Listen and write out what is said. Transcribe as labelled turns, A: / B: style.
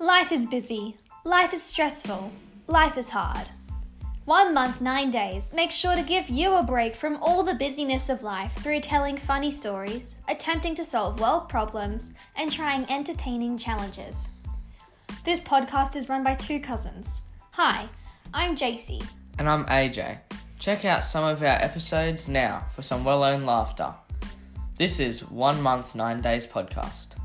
A: Life is busy. Life is stressful. Life is hard. One month, nine days makes sure to give you a break from all the busyness of life through telling funny stories, attempting to solve world problems, and trying entertaining challenges. This podcast is run by two cousins. Hi, I'm JC.
B: And I'm AJ. Check out some of our episodes now for some well earned laughter. This is One Month, Nine Days podcast.